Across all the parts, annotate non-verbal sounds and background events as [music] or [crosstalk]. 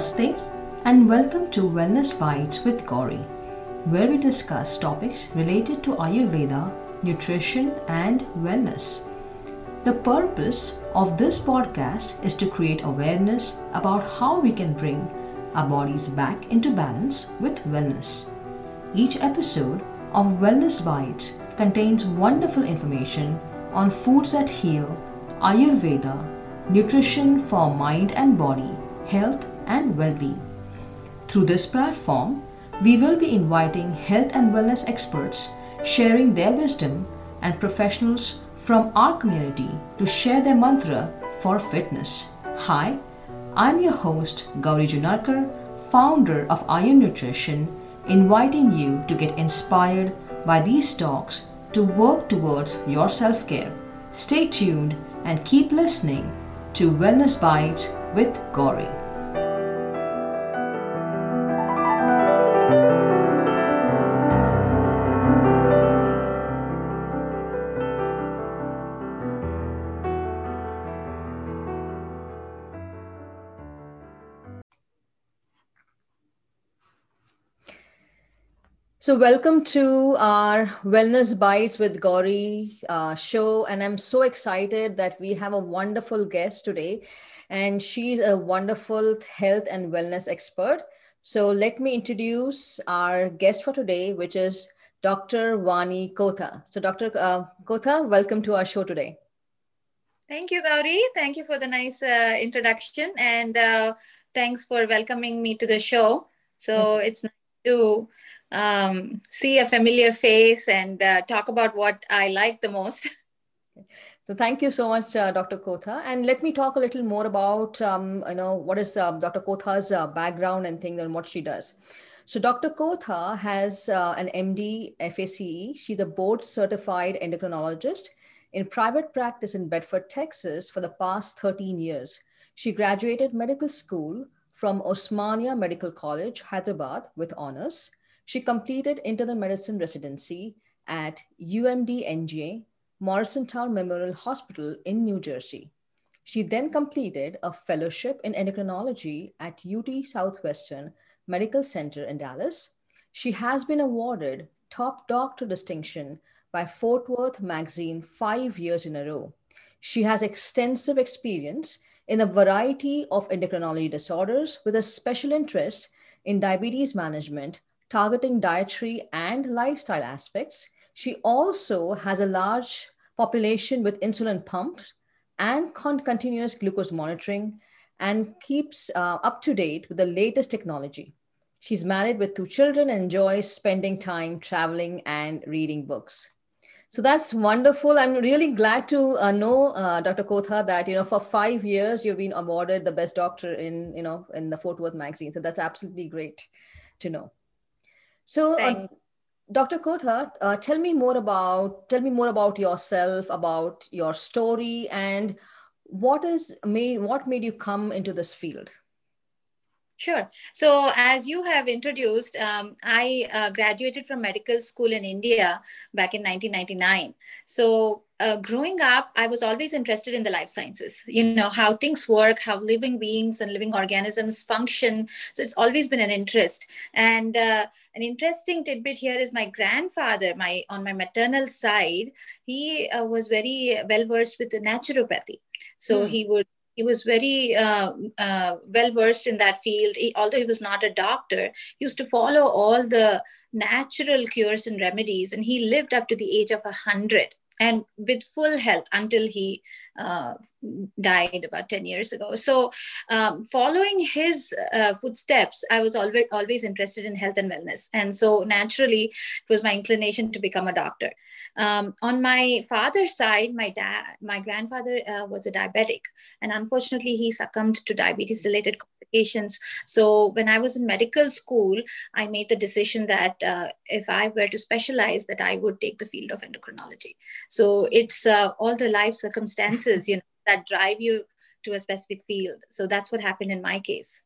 Namaste and welcome to Wellness Bites with Gauri, where we discuss topics related to Ayurveda, nutrition, and wellness. The purpose of this podcast is to create awareness about how we can bring our bodies back into balance with wellness. Each episode of Wellness Bites contains wonderful information on foods that heal, Ayurveda, nutrition for mind and body, health, and well being. Through this platform, we will be inviting health and wellness experts sharing their wisdom and professionals from our community to share their mantra for fitness. Hi, I'm your host Gauri Junarkar, founder of Iron Nutrition, inviting you to get inspired by these talks to work towards your self care. Stay tuned and keep listening to Wellness Bites with Gauri. So, welcome to our Wellness Bites with Gauri uh, show. And I'm so excited that we have a wonderful guest today. And she's a wonderful health and wellness expert. So, let me introduce our guest for today, which is Dr. Vani Kotha. So, Dr. Uh, Kotha, welcome to our show today. Thank you, Gauri. Thank you for the nice uh, introduction. And uh, thanks for welcoming me to the show. So, mm-hmm. it's nice to um, see a familiar face and uh, talk about what I like the most. [laughs] So thank you so much, uh, Dr. Kotha. And let me talk a little more about, um, you know, what is uh, Dr. Kotha's uh, background and things and what she does. So Dr. Kotha has uh, an MD FACE. She's a board certified endocrinologist in private practice in Bedford, Texas for the past 13 years. She graduated medical school from Osmania Medical College, Hyderabad with honors. She completed internal medicine residency at UMD NJ, Morristown Memorial Hospital in New Jersey. She then completed a fellowship in endocrinology at UT Southwestern Medical Center in Dallas. She has been awarded top doctor distinction by Fort Worth magazine five years in a row. She has extensive experience in a variety of endocrinology disorders with a special interest in diabetes management, targeting dietary and lifestyle aspects. She also has a large population with insulin pumps and con- continuous glucose monitoring and keeps uh, up to date with the latest technology. She's married with two children and enjoys spending time traveling and reading books. So that's wonderful. I'm really glad to uh, know, uh, Dr. Kotha, that you know for five years you've been awarded the best doctor in you know in the Fort Worth magazine. So that's absolutely great to know. So, uh, Dr. Kotha, uh, tell me more about tell me more about yourself, about your story, and what is made what made you come into this field. Sure. So, as you have introduced, um, I uh, graduated from medical school in India back in 1999. So, uh, growing up, I was always interested in the life sciences, you know, how things work, how living beings and living organisms function. So, it's always been an interest. And uh, an interesting tidbit here is my grandfather, my on my maternal side, he uh, was very well versed with the naturopathy. So, hmm. he would he was very uh, uh, well versed in that field. He, although he was not a doctor, he used to follow all the natural cures and remedies, and he lived up to the age of a hundred and with full health until he uh, died about 10 years ago. So, um, following his uh, footsteps, I was always, always interested in health and wellness. And so, naturally, it was my inclination to become a doctor. Um, on my father's side, my dad, my grandfather uh, was a diabetic, and unfortunately, he succumbed to diabetes related complications. So, when I was in medical school, I made the decision that uh, if I were to specialize, that I would take the field of endocrinology. So, it's uh, all the life circumstances, you know that drive you to a specific field so that's what happened in my case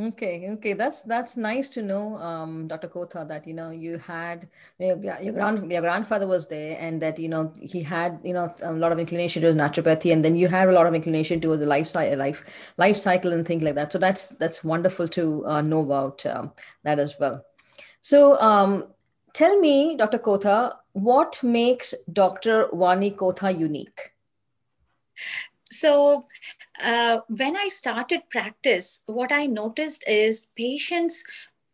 Okay, okay, that's that's nice to know, um, Dr. Kotha, that you know you had your, your grand your grandfather was there, and that you know he had you know a lot of inclination towards naturopathy, and then you have a lot of inclination towards the life cycle, life life cycle, and things like that. So that's that's wonderful to uh, know about um, that as well. So, um, tell me, Dr. Kotha, what makes Dr. Vani Kotha unique? So, uh, when I started practice, what I noticed is patients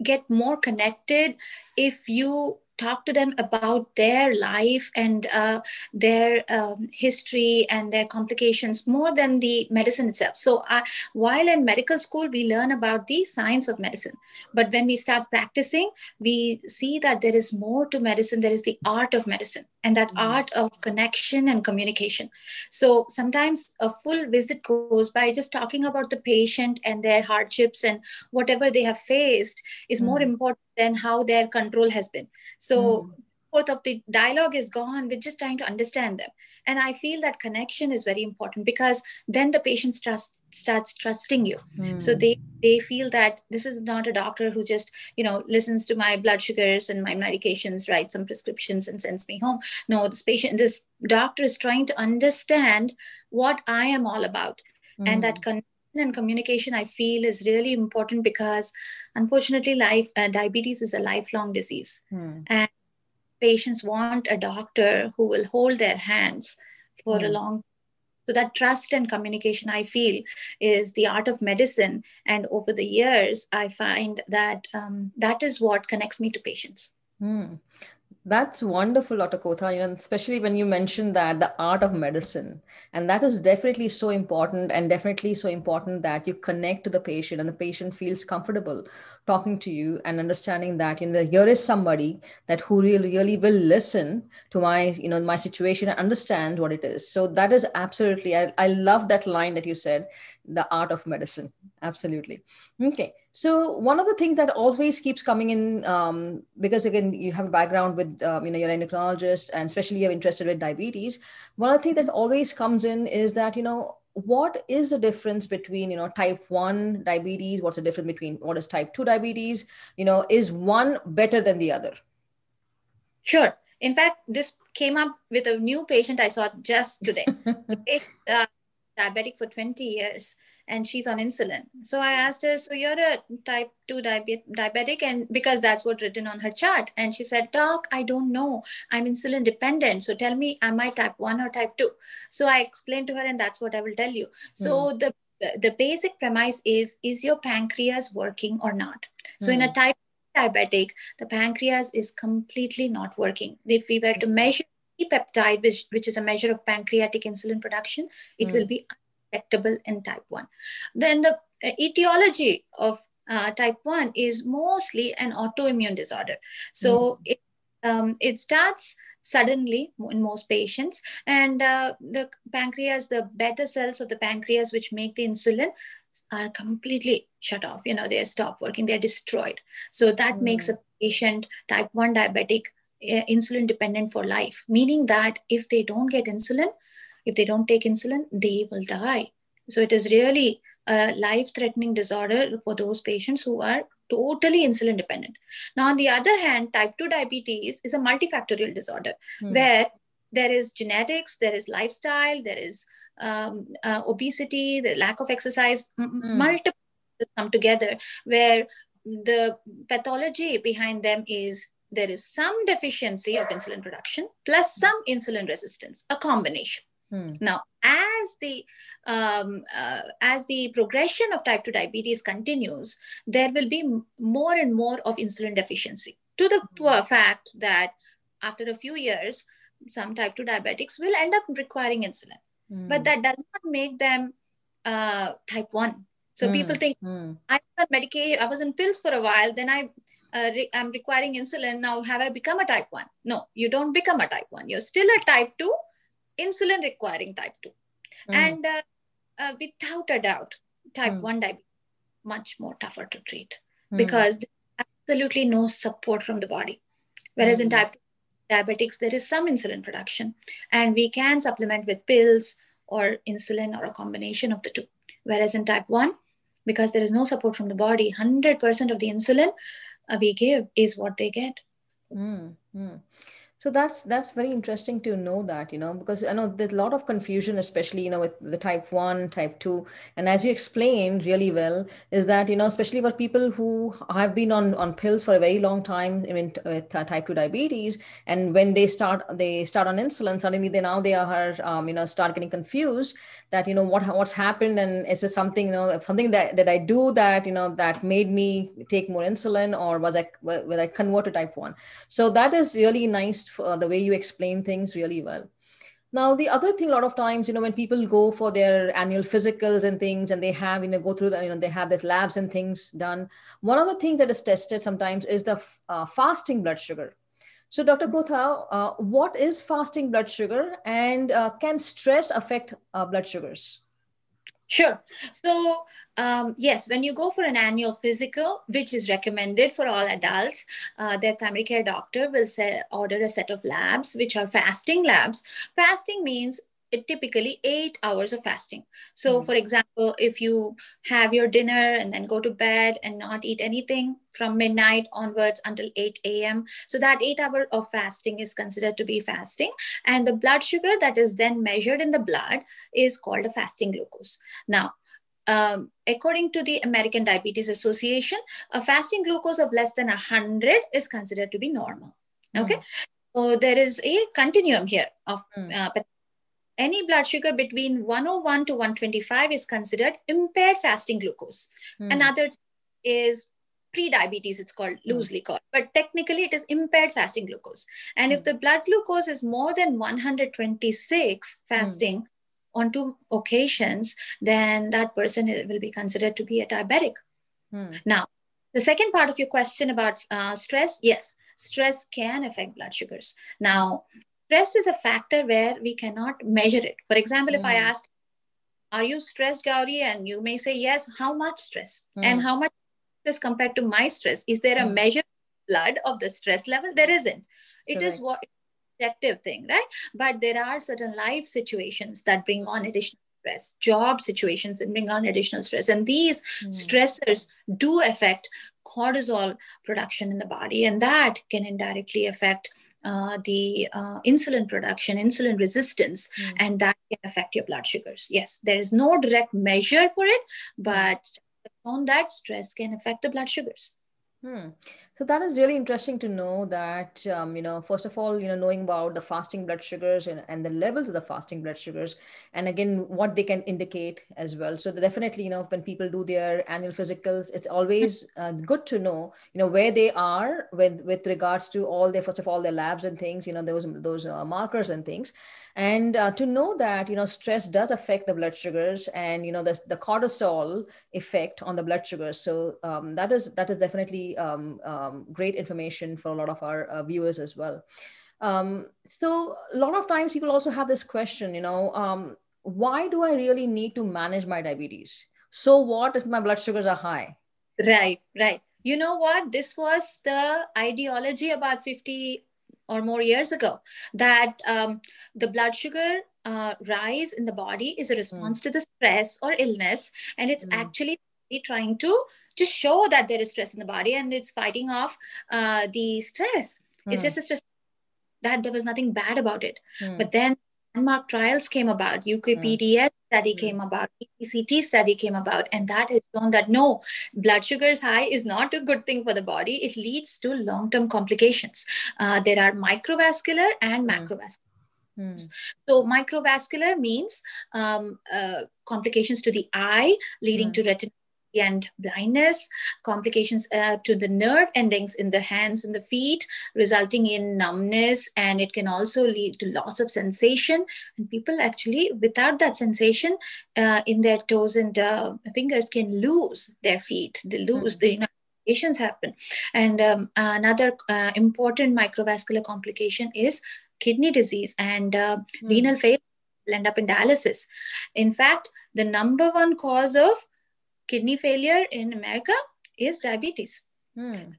get more connected if you talk to them about their life and uh, their um, history and their complications more than the medicine itself. So, while in medical school, we learn about the science of medicine. But when we start practicing, we see that there is more to medicine, there is the art of medicine and that mm-hmm. art of connection and communication. So, sometimes a full visit goes by just talking about the patient and their hardships and whatever they have faced is mm-hmm. more important than how their control has been so mm. Fourth of the dialogue is gone we're just trying to understand them and i feel that connection is very important because then the patient trust starts trusting you mm. so they they feel that this is not a doctor who just you know listens to my blood sugars and my medications writes some prescriptions and sends me home no this patient this doctor is trying to understand what i am all about mm. and that con- and communication i feel is really important because unfortunately life uh, diabetes is a lifelong disease hmm. and patients want a doctor who will hold their hands for hmm. a long so that trust and communication i feel is the art of medicine and over the years i find that um, that is what connects me to patients hmm. That's wonderful, Dr. Kotha, you know, especially when you mentioned that the art of medicine. And that is definitely so important and definitely so important that you connect to the patient and the patient feels comfortable talking to you and understanding that, you know, here is somebody that who really, really will listen to my, you know, my situation and understand what it is. So that is absolutely, I, I love that line that you said, the art of medicine. Absolutely. Okay. So one of the things that always keeps coming in, um, because again, you have a background with, um, you know, you're an endocrinologist and especially you're interested with diabetes. One of the things that always comes in is that, you know, what is the difference between, you know, type one diabetes? What's the difference between what is type two diabetes? You know, is one better than the other? Sure. In fact, this came up with a new patient I saw just today. [laughs] uh, diabetic for 20 years and she's on insulin. So I asked her, So you're a type 2 diabetic? And because that's what written on her chart. And she said, Doc, I don't know. I'm insulin dependent. So tell me, am I type 1 or type 2? So I explained to her, and that's what I will tell you. So mm. the the basic premise is is your pancreas working or not so mm. in a hmm. type diabetic the pancreas is completely not working if we were to measure peptide which, which is a measure of pancreatic insulin production it mm. will be detectable in type 1. Then the uh, etiology of uh, type 1 is mostly an autoimmune disorder. So mm. it, um, it starts suddenly in most patients and uh, the pancreas the beta cells of the pancreas which make the insulin are completely shut off you know they stop working they're destroyed so that mm. makes a patient type 1 diabetic uh, insulin dependent for life meaning that if they don't get insulin if they don't take insulin, they will die. So it is really a life threatening disorder for those patients who are totally insulin dependent. Now, on the other hand, type 2 diabetes is a multifactorial disorder hmm. where there is genetics, there is lifestyle, there is um, uh, obesity, the lack of exercise, hmm. multiple come together where the pathology behind them is there is some deficiency of insulin production plus some insulin resistance, a combination. Hmm. Now, as the um, uh, as the progression of type 2 diabetes continues, there will be more and more of insulin deficiency to the hmm. fact that after a few years, some type 2 diabetics will end up requiring insulin. Hmm. But that does not make them uh, type 1. So people think I was on medication, I was on pills for a while, then I uh, re- I'm requiring insulin. Now, have I become a type 1? No, you don't become a type 1. You're still a type 2 insulin requiring type 2 mm. and uh, uh, without a doubt type mm. 1 diabetes much more tougher to treat mm. because absolutely no support from the body whereas in hmm. type 2 diabetics there is some insulin production and we can supplement with pills or insulin or a combination of the two whereas in type 1 because there is no support from the body 100% of the insulin uh, we give is what they get mm-hmm so that's that's very interesting to know that you know because i know there's a lot of confusion especially you know with the type 1 type 2 and as you explained really well is that you know especially for people who have been on on pills for a very long time I mean, with uh, type 2 diabetes and when they start they start on insulin suddenly they now they are um, you know start getting confused that you know what what's happened and is it something you know something that that i do that you know that made me take more insulin or was i was i convert to type 1 so that is really nice for the way you explain things really well. Now the other thing a lot of times you know when people go for their annual physicals and things and they have you know go through the you know they have their labs and things done one of the things that is tested sometimes is the uh, fasting blood sugar. So dr kotha uh, what is fasting blood sugar and uh, can stress affect uh, blood sugars? Sure. So, um, yes, when you go for an annual physical, which is recommended for all adults, uh, their primary care doctor will say, order a set of labs, which are fasting labs. Fasting means it typically eight hours of fasting. So, mm. for example, if you have your dinner and then go to bed and not eat anything from midnight onwards until 8 a.m., so that eight hour of fasting is considered to be fasting. And the blood sugar that is then measured in the blood is called a fasting glucose. Now, um, according to the American Diabetes Association, a fasting glucose of less than 100 is considered to be normal. Okay. Mm. So there is a continuum here of mm. uh, any blood sugar between 101 to 125 is considered impaired fasting glucose. Mm. Another is pre-diabetes, it's called mm. loosely called, but technically it is impaired fasting glucose. And if hmm. the blood glucose is more than 126 hmm. fasting on two occasions, then that person will be considered to be a diabetic. Hmm. Now, the second part of your question about uh, stress, yes, stress can affect blood sugars. Now, stress is a factor where we cannot measure it. For example, mm. if I hmm. ask, Are you stressed, Gauri? And you may say, Yes, how much stress? Mm. And how much stress compared to my stress? Is there a mm. measure blood of the stress level? There isn't. It Correct. is what objective thing, right? But there are certain life situations that bring on additional stress, job situations that bring on additional stress. And these hmm. stressors do affect cortisol production in the body, and that can indirectly affect uh, the uh, insulin production, insulin resistance, mm. and that can affect your blood sugars. Yes, there is no direct measure for it, but on that stress can affect the blood sugars. Hmm. So that is really interesting to know that, um, you know, first of all, you know, knowing about the fasting blood sugars and, and the levels of the fasting blood sugars, and again, what they can indicate as well. So definitely, you know, when people do their annual physicals, it's always uh, good to know, you know, where they are with, with regards to all their, first of all, their labs and things, you know, those, those uh, markers and things and uh, to know that you know stress does affect the blood sugars and you know the, the cortisol effect on the blood sugars so um, that is that is definitely um, um, great information for a lot of our uh, viewers as well. Um, so a lot of times people also have this question you know um, why do i really need to manage my diabetes? So what if my blood sugars are high? Right right. You know what? This was the ideology about 50 or more years ago that um, the blood sugar uh, rise in the body is a response mm. to the stress or illness and it's mm. actually trying to just show that there is stress in the body and it's fighting off uh, the stress mm. it's hmm. just a stress that there was nothing bad about it hmm. but then landmark trials came about UKPDS study mm. came about, DCCT study came about, and that has shown that no, blood sugar is high is not a good thing for the body. It leads to long-term complications. Uh, there are microvascular and hmm. macrovascular. Mm. So microvascular means um, uh, complications to the eye, leading mm. to retinal and blindness, complications uh, to the nerve endings in the hands and the feet, resulting in numbness, and it can also lead to loss of sensation. And people actually, without that sensation uh, in their toes and uh, fingers, can lose their feet. They lose mm-hmm. the you know, happen. And um, another uh, important microvascular complication is kidney disease and uh, mm. renal failure end up in dialysis. In fact, the number one cause of kidney failure in America is diabetes. Hmm.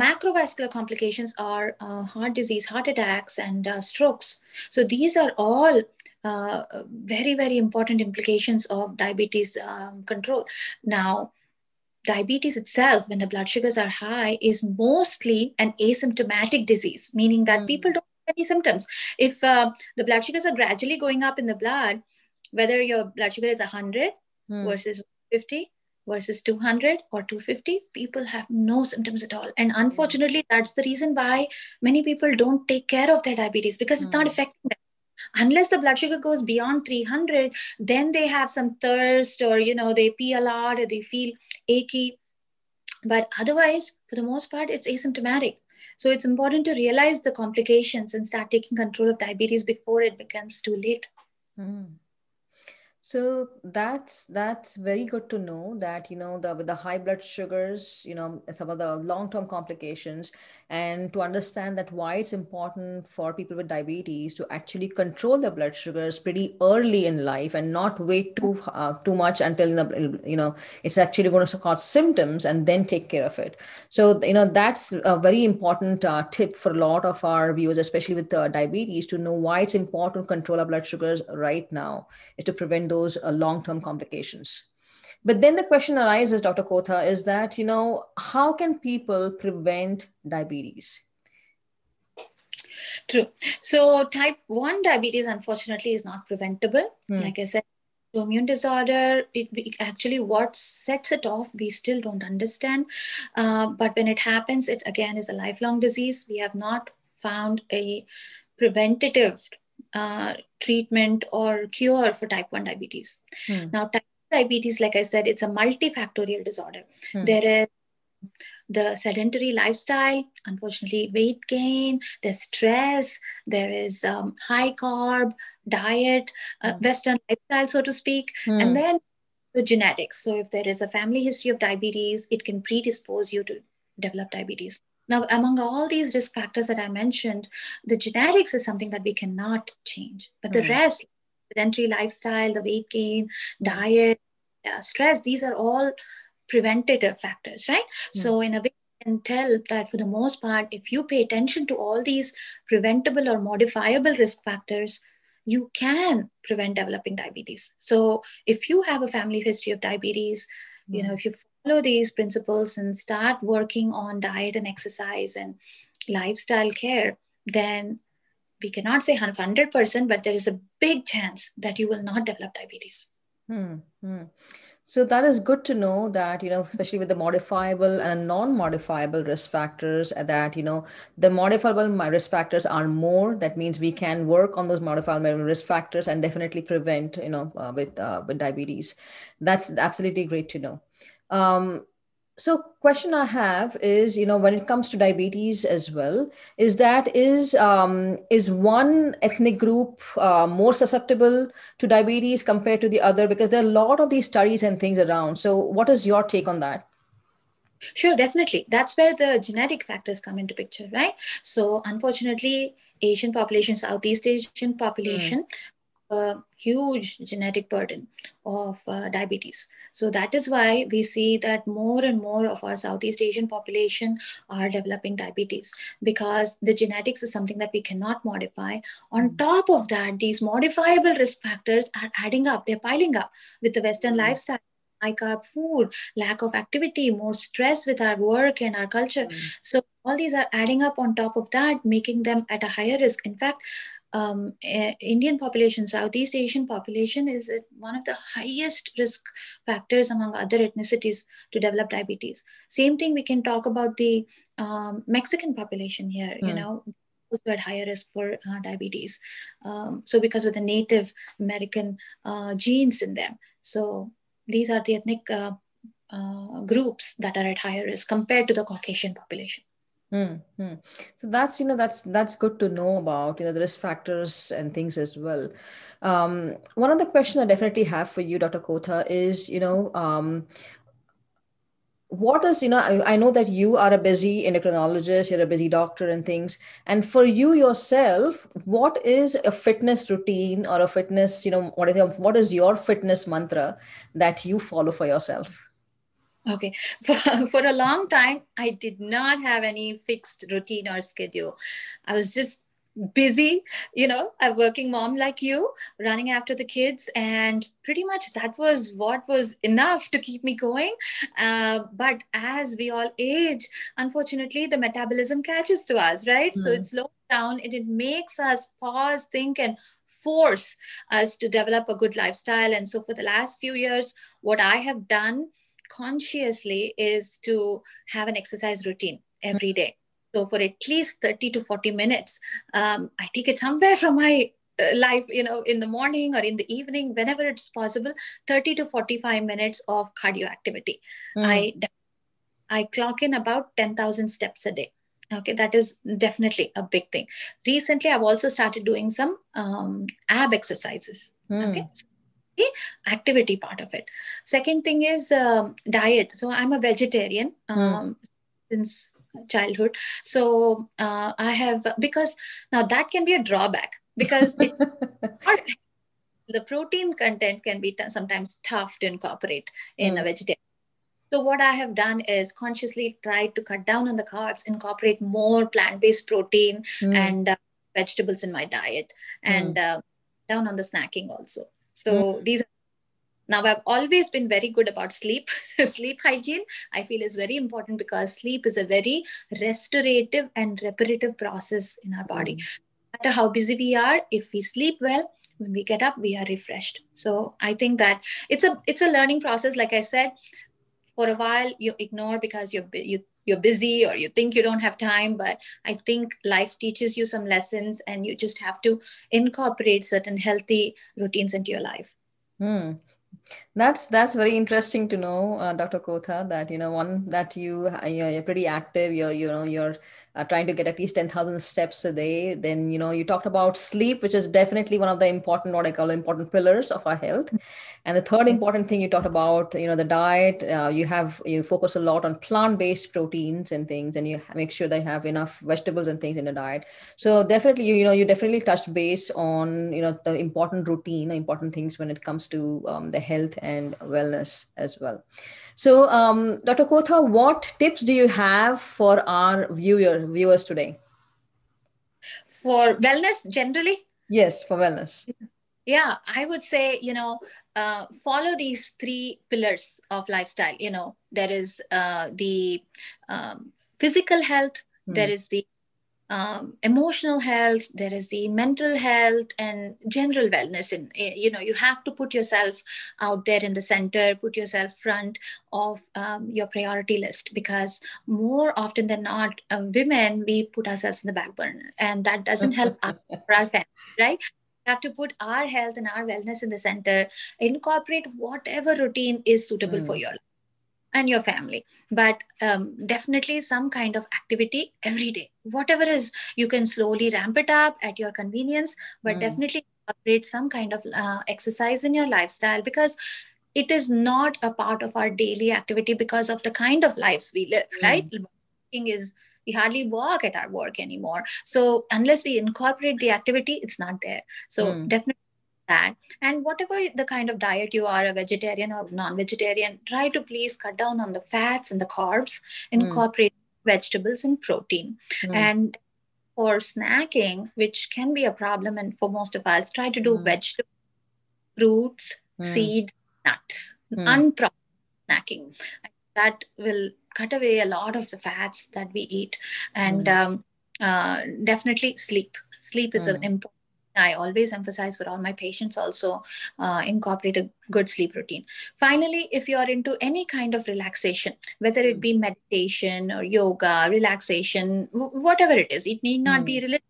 Macrovascular complications are uh, heart disease, heart attacks, and uh, strokes. So these are all uh, very very important implications of diabetes um, control now diabetes itself when the blood sugars are high is mostly an asymptomatic disease meaning that mm. people don't have any symptoms if uh, the blood sugars are gradually going up in the blood whether your blood sugar is 100 mm. versus 50 versus 200 or 250 people have no symptoms at all and unfortunately that's the reason why many people don't take care of their diabetes because mm. it's not hmm. affecting them unless the blood sugar goes beyond 300 then they have some thirst or you know they pee a lot or they feel achy but otherwise for the most part it's asymptomatic so it's important to realize the complications and start taking control of diabetes before it becomes too late mm. So that's that's very good to know that you know the with the high blood sugars, you know, some of the long-term complications, and to understand that why it's important for people with diabetes to actually control their blood sugars pretty early in life and not wait too uh, too much until the, you know it's actually going to cause symptoms and then take care of it. So you know that's a very important uh, tip for a lot of our viewers, especially with uh, diabetes, to know why it's important to control our blood sugars right now is to prevent those uh, long-term complications. But then the question arises, Dr. Kotha, is that, you know, how can people prevent diabetes? True. So type 1 diabetes, unfortunately, is not preventable. Hmm. Like I said, immune disorder it, it, actually what sets it off we still don't understand uh, but when it happens it again is a lifelong disease we have not found a preventative uh, treatment or cure for type 1 diabetes. Hmm. Now, type 2 diabetes, like I said, it's a multifactorial disorder. Hmm. There is the sedentary lifestyle, unfortunately, weight gain, there's stress, there is um, high carb diet, uh, hmm. Western lifestyle, so to speak, hmm. and then the genetics. So, if there is a family history of diabetes, it can predispose you to develop diabetes. Now, among all these risk factors that I mentioned, the genetics is something that we cannot change, but the mm. rest, sedentary lifestyle, the weight gain, diet, uh, stress, these are all preventative factors, right? Mm. So, in a way, you can tell that for the most part, if you pay attention to all these preventable or modifiable risk factors, you can prevent developing diabetes. So, if you have a family history of diabetes, mm. you know, if you follow these principles and start working on diet and exercise and lifestyle care, then we cannot say 100%, but there is a big chance that you will not develop diabetes. Hmm, hmm. So that is good to know that, you know, especially with the modifiable and non-modifiable risk factors that, you know, the modifiable risk factors are more. That means we can work on those modifiable risk factors and definitely prevent, you know, uh, with, uh, with diabetes. That's absolutely great to know. Um, so question i have is you know when it comes to diabetes as well is that is um, is one ethnic group uh, more susceptible to diabetes compared to the other? Because there are a lot of these studies and things around. So what is your take on that? Sure definitely. That's where the genetic factors come into picture right? So unfortunately asian population southeast asian population mm a huge genetic burden of uh, diabetes. So that is why we see that more and more of our Southeast Asian population are developing diabetes because the genetics is something that we cannot modify. On hmm. top of that, these modifiable risk factors are adding up, they're piling up with the Western mm. lifestyle high carb food, lack of activity, more stress with our work and our culture. Mm. So all these are adding up on top of that, making them at a higher risk. In fact, um, Indian population, Southeast Asian population is one of the highest risk factors among other ethnicities to develop diabetes. Same thing we can talk about the um, Mexican population here, mm. you hmm. know, also at higher risk for uh, diabetes. Um, so because of the Native American uh, genes in them. So these are the ethnic uh, uh groups that are at higher risk compared to the Caucasian population. Mm-hmm. So that's you know that's that's good to know about you know the risk factors and things as well. Um, one of the questions I definitely have for you, Dr. Kotha, is you know um, what is you know I, I, know that you are a busy endocrinologist, you're a busy doctor and things, and for you yourself, what is a fitness routine or a fitness you know what is what is your fitness mantra that you follow for yourself? Okay. [laughs] For, for a long time, I did not have any fixed routine or schedule. I was just busy you know a working mom like you running after the kids and pretty much that was what was enough to keep me going uh, but as we all age unfortunately the metabolism catches to us right mm. so hmm. it slows down and it makes us pause think and force us to develop a good lifestyle and so for the last few years what i have done consciously is to have an exercise routine every day so for at least 30 to 40 minutes, um, I take it somewhere from my uh, life, you know, in the morning or in the evening, whenever it's possible, 30 to 45 minutes of cardio activity. Mm. I, I clock in about 10,000 steps a day. Okay, that is definitely a big thing. Recently, I've also started doing some um, ab exercises. Mm. Okay. So, activity part of it second thing is um, diet so i'm a vegetarian hmm. um, mm. since childhood so uh, i have because now that can be a drawback because [laughs] it, the protein content can be t- sometimes tough to incorporate in mm. a vegetarian so what i have done is consciously tried to cut down on the carbs incorporate more plant-based protein mm. and uh, vegetables in my diet and mm. uh, down on the snacking also so mm. these are now, I've always been very good about sleep. [laughs] sleep hygiene, I feel, is very important because sleep is a very restorative and reparative process in our body. Mm. No matter how busy we are, if we sleep well, when we get up, we are refreshed. So I think that it's a it's a learning process. Like I said, for a while you ignore because you're you you're busy or you think you don't have time but i think life teaches you some lessons and you just have to incorporate certain healthy routines into your life mm. That's that's very interesting to know, uh, Dr. Kotha. That you know, one that you you're pretty active. You're you know you're uh, trying to get at least 10,000 steps a day. Then, you know, you talked about sleep, which is definitely one of the important, what I call important pillars of our health. And the third important thing you talked about, you know, the diet, uh, you have, you focus a lot on plant-based proteins and things, and you make sure they have enough vegetables and things in the diet. So definitely, you, you know, you definitely touched base on, you know, the important routine, important things when it comes to um, the health and wellness as well. So, um, Dr. Kotha, what tips do you have for our viewer, viewers today? For wellness generally? Yes, for wellness. Yeah, I would say, you know, uh, follow these three pillars of lifestyle. You know, there is uh, the um, physical health, mm. there is the um, emotional health there is the mental health and general wellness in eh, you know you have to put yourself out there in the center put yourself front of um, your priority list because more often than not uh, women we put ourselves in the back burner and that doesn't help [laughs] our family right we have to put our health and our wellness in the center incorporate whatever routine is suitable mm. for your life and your family but um, definitely some kind of activity every day whatever is you can slowly ramp it up at your convenience but mm. definitely incorporate some kind of uh, exercise in your lifestyle because it is not a part of our daily activity because of the kind of lives we live mm. right Walking is we hardly walk at our work anymore so unless we incorporate the activity it's not there so mm. definitely that and whatever the kind of diet you are a vegetarian or non-vegetarian try to please cut down on the fats and the carbs hmm. incorporate mm. vegetables and protein mm. and for snacking which can be a problem and for most of us try to do mm. vegetables fruits hmm. seeds nuts mm. unprocessed snacking that will cut away a lot of the fats that we eat and hmm. um, uh, definitely sleep sleep is an important I always emphasize for all my patients also uh, incorporate a good sleep routine. Finally, if you are into any kind of relaxation, whether it be meditation or yoga, relaxation, whatever it is, it need not mm. be related,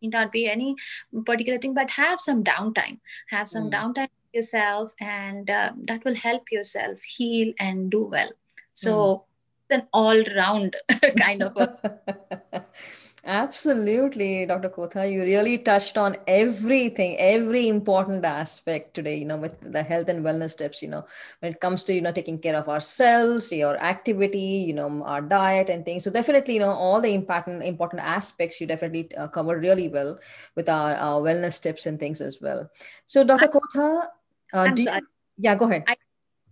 need not be any particular thing, but have some downtime. Have some mm. downtime yourself, and uh, that will help yourself heal and do well. So. Mm. An all-round [laughs] kind of a [laughs] Absolutely, Dr. Kotha. You really touched on everything, every important aspect today, you know, with the health and wellness tips, you know, when it comes to, you know, taking care of ourselves, your activity, you know, our diet and things. So definitely, you know, all the important, important aspects you definitely uh, covered really well with our uh, wellness tips and things as well. So Dr. Kotha, uh, you, yeah, go ahead. I-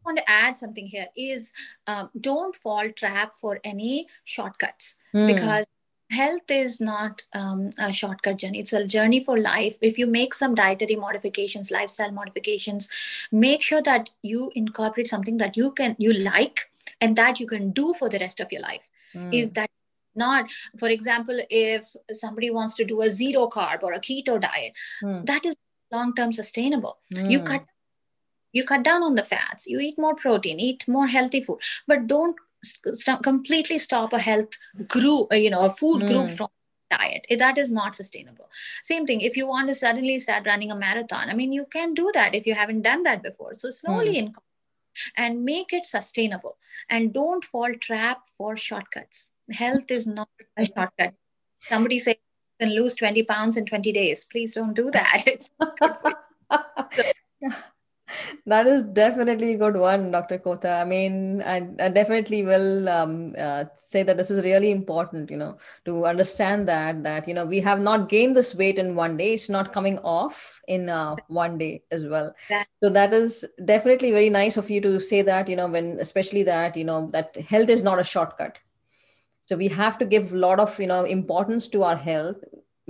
want to add something here is um, don't fall trap for any shortcuts mm. because health is not um, a shortcut journey it's a journey for life if you make some dietary modifications lifestyle modifications make sure that you incorporate something that you can you like and that you can do for the rest of your life mm. if that not for example if somebody wants to do a zero carb or a keto diet mm. that is long term sustainable mm. you hmm. cut you cut down on the fats you eat more protein eat more healthy food but don't st- completely stop a health group, uh, you know, a food mm. group hmm. from diet. That is not sustainable. Same thing if you want to suddenly start running a marathon i mean you can do that if you haven't done that before. So slowly mm. and make it sustainable. And don't fall trap for shortcuts. Health is not a [laughs] shortcut. Somebody say you can lose 20 pounds in 20 days. Please don't do that. [laughs] It's not good [laughs] that is definitely a good one, Dr. Kotha. I mean, I, I definitely will um, uh, say that this is really important, you know, to understand that, that, you know, we have not gained this weight in one day. It's not coming off in uh, one day as well. Yeah. So that is definitely very nice of you to say that, you know, when, especially that, you know, that health is not a shortcut. So we have to give a lot of, you know, importance to our health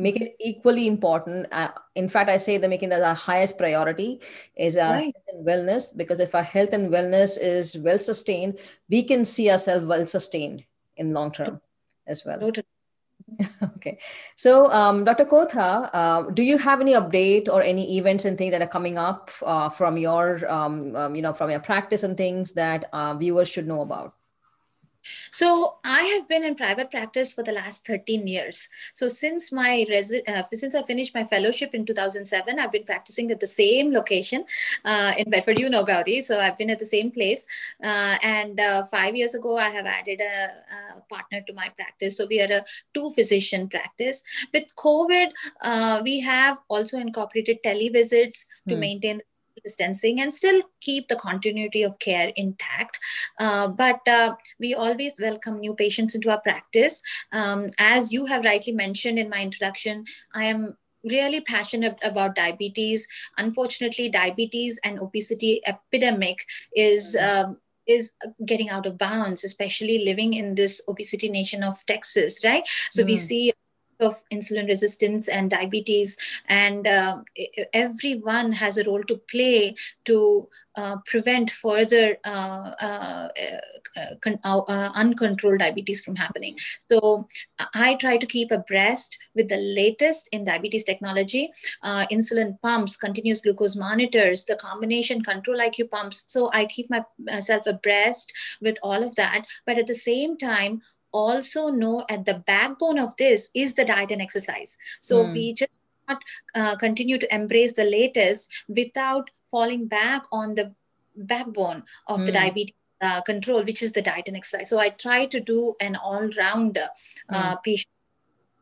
make it equally important. Uh, in fact, I say that making that our highest priority is our right. health and wellness, because if our health and wellness is well sustained, we can see ourselves well sustained in long term as well. Totally. [laughs] okay. So, um, Dr. Kotha, uh, do you have any update or any events and things that are coming up uh, from your, um, um, you know, from your practice and things that uh, viewers should know about? So I have been in private practice for the last 13 years. So since my resi- uh, since I finished my fellowship in 2007, I've been practicing at the same location uh, in Bedford, you know, Gauri. So I've been at the same place. Uh, and uh, five years ago, I have added a, a, partner to my practice. So we are a two physician practice. With COVID, uh, we have also incorporated televisits to mm. maintain distancing and still keep the continuity of care intact. Uh, but uh, we always welcome new patients into our practice. Um, as you have rightly mentioned in my introduction, I am really passionate about diabetes. Unfortunately, diabetes and obesity epidemic is. Um, is getting out of bounds, especially living in this obesity nation of Texas, right? So mm. we see of insulin resistance and diabetes. And uh, everyone has a role to play to uh, prevent further uh, uh, uh, uh uncontrolled diabetes from happening. So i try to keep abreast with the latest in diabetes technology. Insulin pumps continuous glucose monitors the combination Control-IQ pumps. So i keep myself abreast with all of that. But at the same time also know at the backbone of this is the diet and exercise. So mm. we just not uh, continue to embrace the latest without falling back on the backbone of mm. the hmm. diabetes uh, control, which is the diet and exercise. So I try to do an all-round uh, mm. patient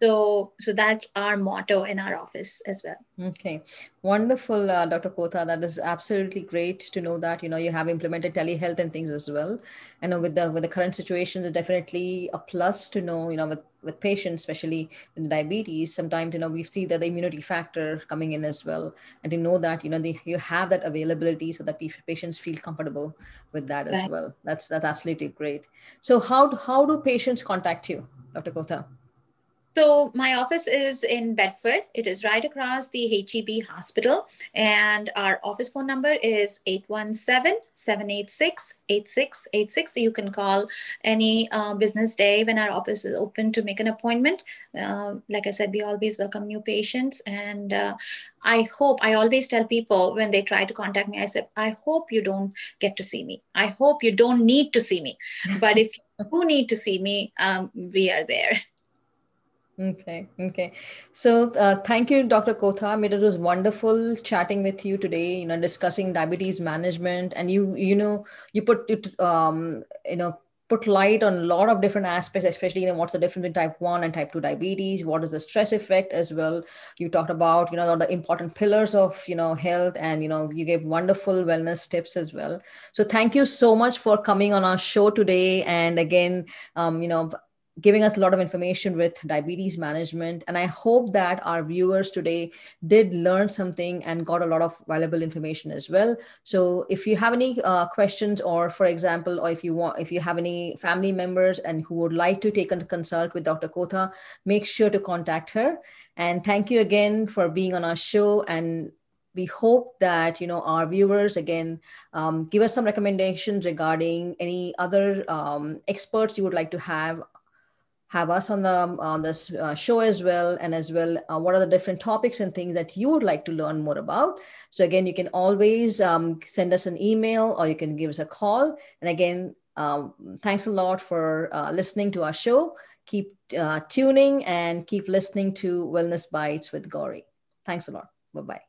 so so that's our motto in our office as well. Okay. Wonderful uh, dr kotha. That is absolutely great to know that you know you have implemented telehealth and things as well. And with the with the current situations it's definitely a plus to know you know with with patients especially with diabetes sometimes you know we see that the immunity factor coming in as well. And to know that you know the, you have that availability so that patients feel comfortable with that as right. well. That's that's absolutely great. So how how do patients contact you dr kotha so my office is in Bedford. It is right across the HEB hospital. And our office phone number is 817-786-8686. You can call any uh, business day when our office is open to make an appointment. Uh, like I said, we always welcome new patients. And uh, I hope, I always tell people when they try to contact me, I said, I hope you don't get to see me. I hope you don't need to see me. But if you need to see me, um, we are there. Okay, okay. So uh, thank you, Dr. Kotha. I mean, it was wonderful chatting with you today. You know, discussing diabetes management, and you, you know, you put it, um, you know, put light on a lot of different aspects, especially you know what's the difference between type one and type two diabetes. What is the stress effect as well? You talked about you know the important pillars of you know health, and you know you gave wonderful wellness tips as well. So thank you so much for coming on our show today. And again, um, you know giving us a lot of information with diabetes management. And I hope that our viewers today did learn something and got a lot of valuable information as well. So if you have any uh, questions, or for example, or if you want, if you have any family members and who would like to take a consult with Dr. Kotha, make sure to contact her. And thank you again for being on our show and we hope that you know our viewers again um, give us some recommendations regarding any other um, experts you would like to have have us on the on this uh, show as well and as well uh, what are the different topics and things that you would like to learn more about. So again you can always um, send us an email or you can give us a call. And again um, thanks a lot for uh, listening to our show. Keep uh, tuning and keep listening to wellness bites with Gauri. Thanks a lot. Bye bye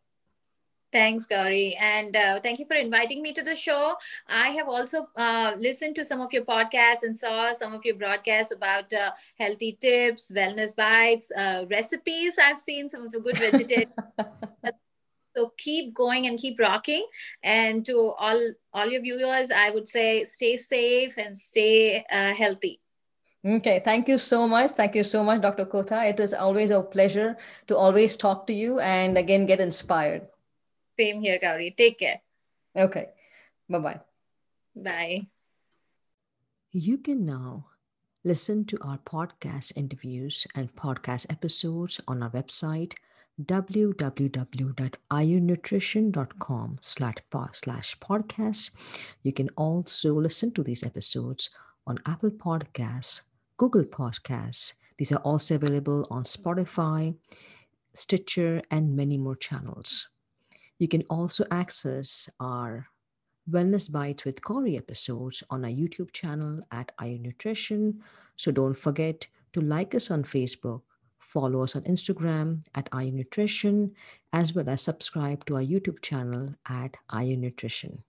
Thanks, Gauri. And uh, thank you for inviting me to the show. I have also uh, listened to some of your podcasts and saw some of your broadcasts about uh, healthy tips, wellness bites, uh, recipes. I've seen some of the good vegetarian. [laughs] so keep going and keep rocking. And to all all your viewers, I would say stay safe and stay uh, healthy. Okay, thank you so much. Thank you so much, Dr. Kotha. It is always a pleasure to always talk to you and again get inspired. Same here, Gauri. Take care. Okay. Bye bye. Bye. You can now listen to our podcast interviews and podcast episodes on our website www.ironnutrition.com slash podcast. You can also listen to these episodes on Apple Podcasts, Google Podcasts. These are also available on Spotify, Stitcher, and many more channels. You can also access our Wellness Bites with Gauri episodes on our YouTube channel at Iron Nutrition. So don't forget to like us on Facebook, follow us on Instagram at Iron Nutrition, as well as subscribe to our YouTube channel at Iron Nutrition.